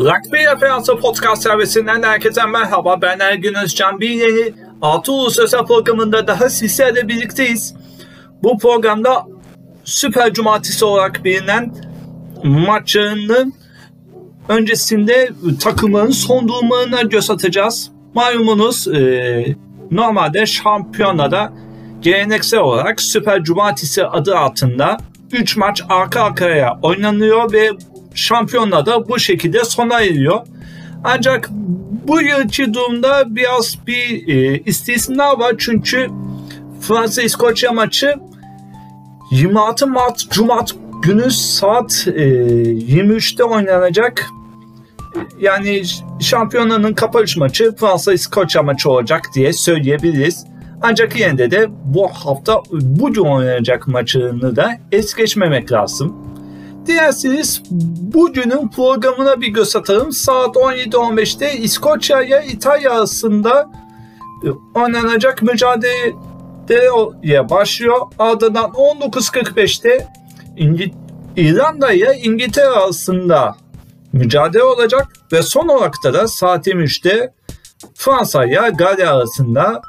Rugby Referansı Podcast servisinden herkese merhaba. Ben Ergün Özcan. Bir yeni Altı Uluslararası programında daha sizlerle birlikteyiz. Bu programda Süper Cumartesi olarak bilinen maçlarının öncesinde takımların son durumlarına göz atacağız. Malumunuz e, normalde şampiyonada geleneksel olarak Süper Cumartesi adı altında 3 maç arka arkaya oynanıyor ve şampiyonla da bu şekilde sona eriyor. Ancak bu yılki durumda biraz bir e, istisna var çünkü Fransa İskoçya maçı 26 Mart Cumat günü saat e, 23'te oynanacak. Yani şampiyonanın kapanış maçı Fransa İskoçya maçı olacak diye söyleyebiliriz. Ancak yine de bu hafta bugün oynanacak maçını da es geçmemek lazım. Dilerseniz bugünün programına bir göz atalım. Saat 17.15'te İskoçya ile İtalya arasında e, oynanacak mücadeleye başlıyor. Ardından 19.45'te İngi İrlanda ile İngiltere arasında mücadele olacak ve son olarak da saat 23'te Fransa ile Galya arasında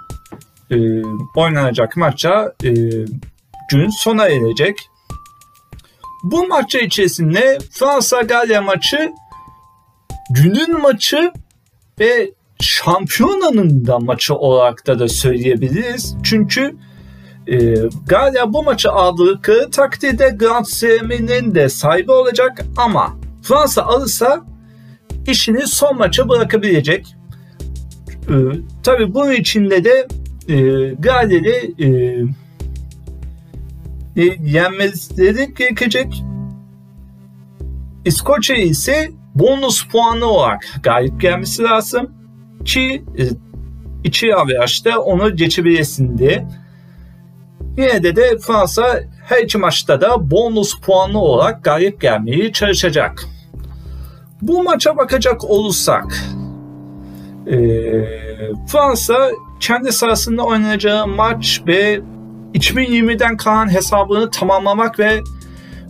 e, oynanacak maça e, gün sona erecek. Bu maçı içerisinde Fransa-Galya maçı günün maçı ve şampiyonanın da maçı olarak da, da söyleyebiliriz. Çünkü e, Galya bu maçı aldığı takdirde Grand Slam'inin de sahibi olacak ama Fransa alırsa işini son maça bırakabilecek. E, tabii bunun içinde de e, Galya'yı e, e, yenmeleri gerekecek. İskoçya ise bonus puanı olarak galip gelmesi lazım ki e, içi averajda onu geçebilesin diye. Yine de de Fransa her iki maçta da bonus puanı olarak galip gelmeyi çalışacak. Bu maça bakacak olursak e, Fransa kendi sahasında oynanacağı maç ve 2020'den kalan hesabını tamamlamak ve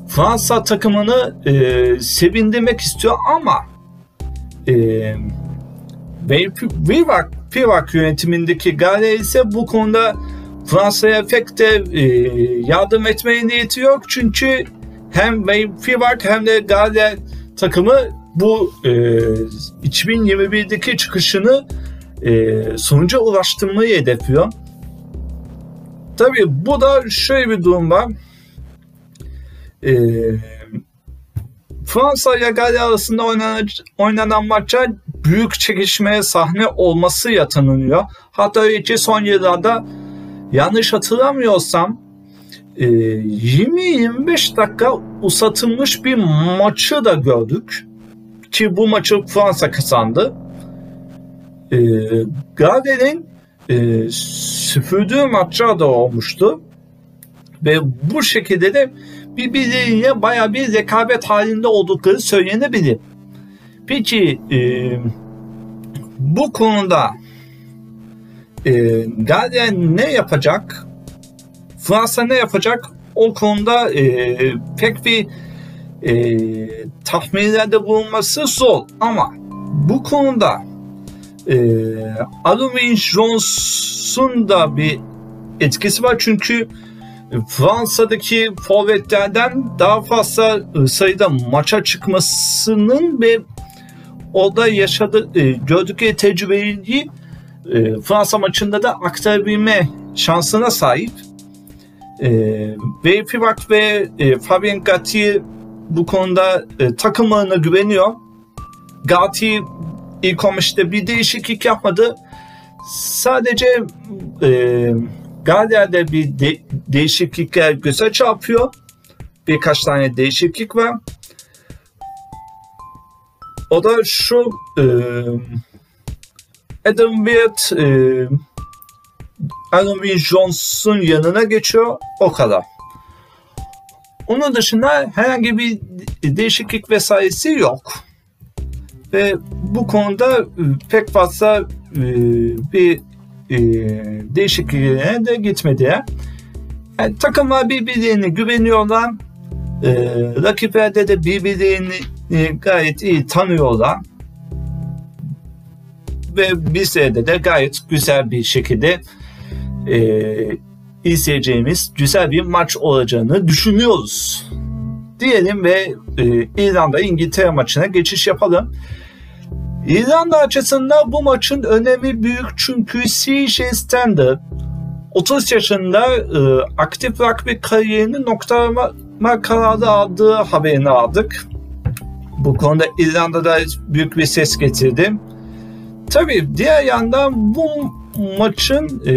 Fransa takımını e, sevindirmek istiyor ama e, Vivak, Vivak yönetimindeki Gale ise bu konuda Fransa'ya pek de e, yardım etmeye niyeti yok. Çünkü hem Vivak hem de Gale takımı bu e, 2021'deki çıkışını e, sonuca ulaştırmayı hedefliyor. Tabii bu da şöyle bir durum var. Ee, Fransa ile Galya arasında oynanan, oynanan maça büyük çekişmeye sahne olması yatanılıyor. Hatta ki son yıllarda yanlış hatırlamıyorsam 20-25 dakika uzatılmış bir maçı da gördük. Ki bu maçı Fransa kazandı. E, Galya'nın e, süpürdüğü maçlar da olmuştu. Ve bu şekilde de birbirleriyle baya bir rekabet halinde oldukları söylenebilir. Peki e, bu konuda e, Galya ne yapacak? Fransa ne yapacak? O konuda e, pek bir e, tahminlerde bulunması zor ama bu konuda e, Alvin Jones'un da bir etkisi var çünkü Fransa'daki forvetlerden daha fazla e, sayıda maça çıkmasının ve orada yaşadı e, gördükleri tecrübeyi e, Fransa maçında da aktarabilme şansına sahip. E, ve Fibak ve e, Fabien Gatti bu konuda e, takımlarına güveniyor. Gatti 15'te bir değişiklik yapmadı. Sadece e, Galya'da bir de, değişiklikler göze çarpıyor. Birkaç tane değişiklik var. O da şu e, Adam Wyatt e, Adam Jones'un yanına geçiyor. O kadar. Onun dışında herhangi bir değişiklik vesairesi yok ve bu konuda e, pek fazla e, bir e, değişikliğe de gitmedi. Yani takımlar birbirlerine güveniyorlar. E, rakiplerde de birbirlerini gayet iyi tanıyorlar. ve bizlerde de gayet güzel bir şekilde izleyeceğimiz güzel bir maç olacağını düşünüyoruz. Diyelim ve e, İrlanda İngiltere maçına geçiş yapalım. İrlanda açısından bu maçın önemi büyük çünkü CJ Stander 30 yaşında e, aktif rugby kariyerini noktalama kararı aldığı haberini aldık. Bu konuda İrlanda'da büyük bir ses getirdi. Tabii diğer yandan bu maçın e,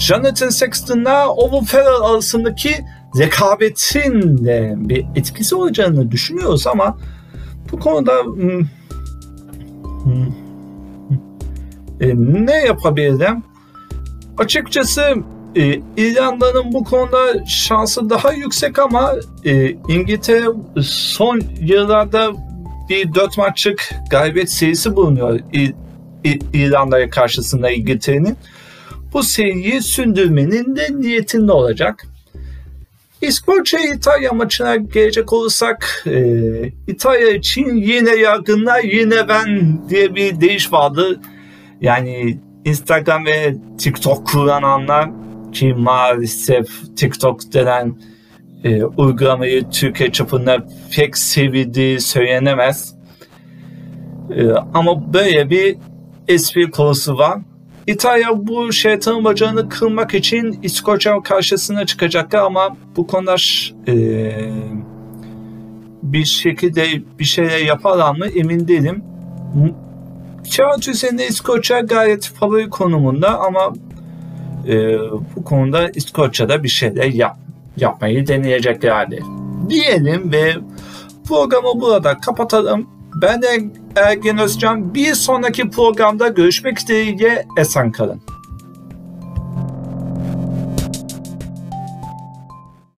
Jonathan Sexton'la Owen Farrell arasındaki rekabetin de bir etkisi olacağını düşünüyoruz ama bu konuda hmm, hmm, e, ne yapabilirim? Açıkçası e, İrlanda'nın bu konuda şansı daha yüksek ama e, İngiltere son yıllarda bir dört maçlık galibiyet serisi bulunuyor İ, İ, İrlanda'ya karşısında İngiltere'nin. Bu seriyi sündürmenin de niyetinde olacak. İskoçya İtalya maçına gelecek olursak e, İtalya için yine yargınlar yine ben diye bir deyiş vardı. Yani Instagram ve TikTok kullananlar ki maalesef TikTok denen e, uygulamayı Türkiye çapında pek sevildiği söylenemez. E, ama böyle bir espri konusu var. İtalya bu şeytanın bacağını kırmak için İskoçya karşısına çıkacaklar ama bu konuda e, bir şekilde bir şeyler yaparlar mı emin değilim. Kağıt üzerinde İskoçya gayet favori konumunda ama e, bu konuda İskoçya'da bir şeyler yap, yapmayı deneyeceklerdi. Diyelim ve programı burada kapatalım. Ben de Ergen Özcan bir sonraki programda görüşmek dileğiyle esen kalın.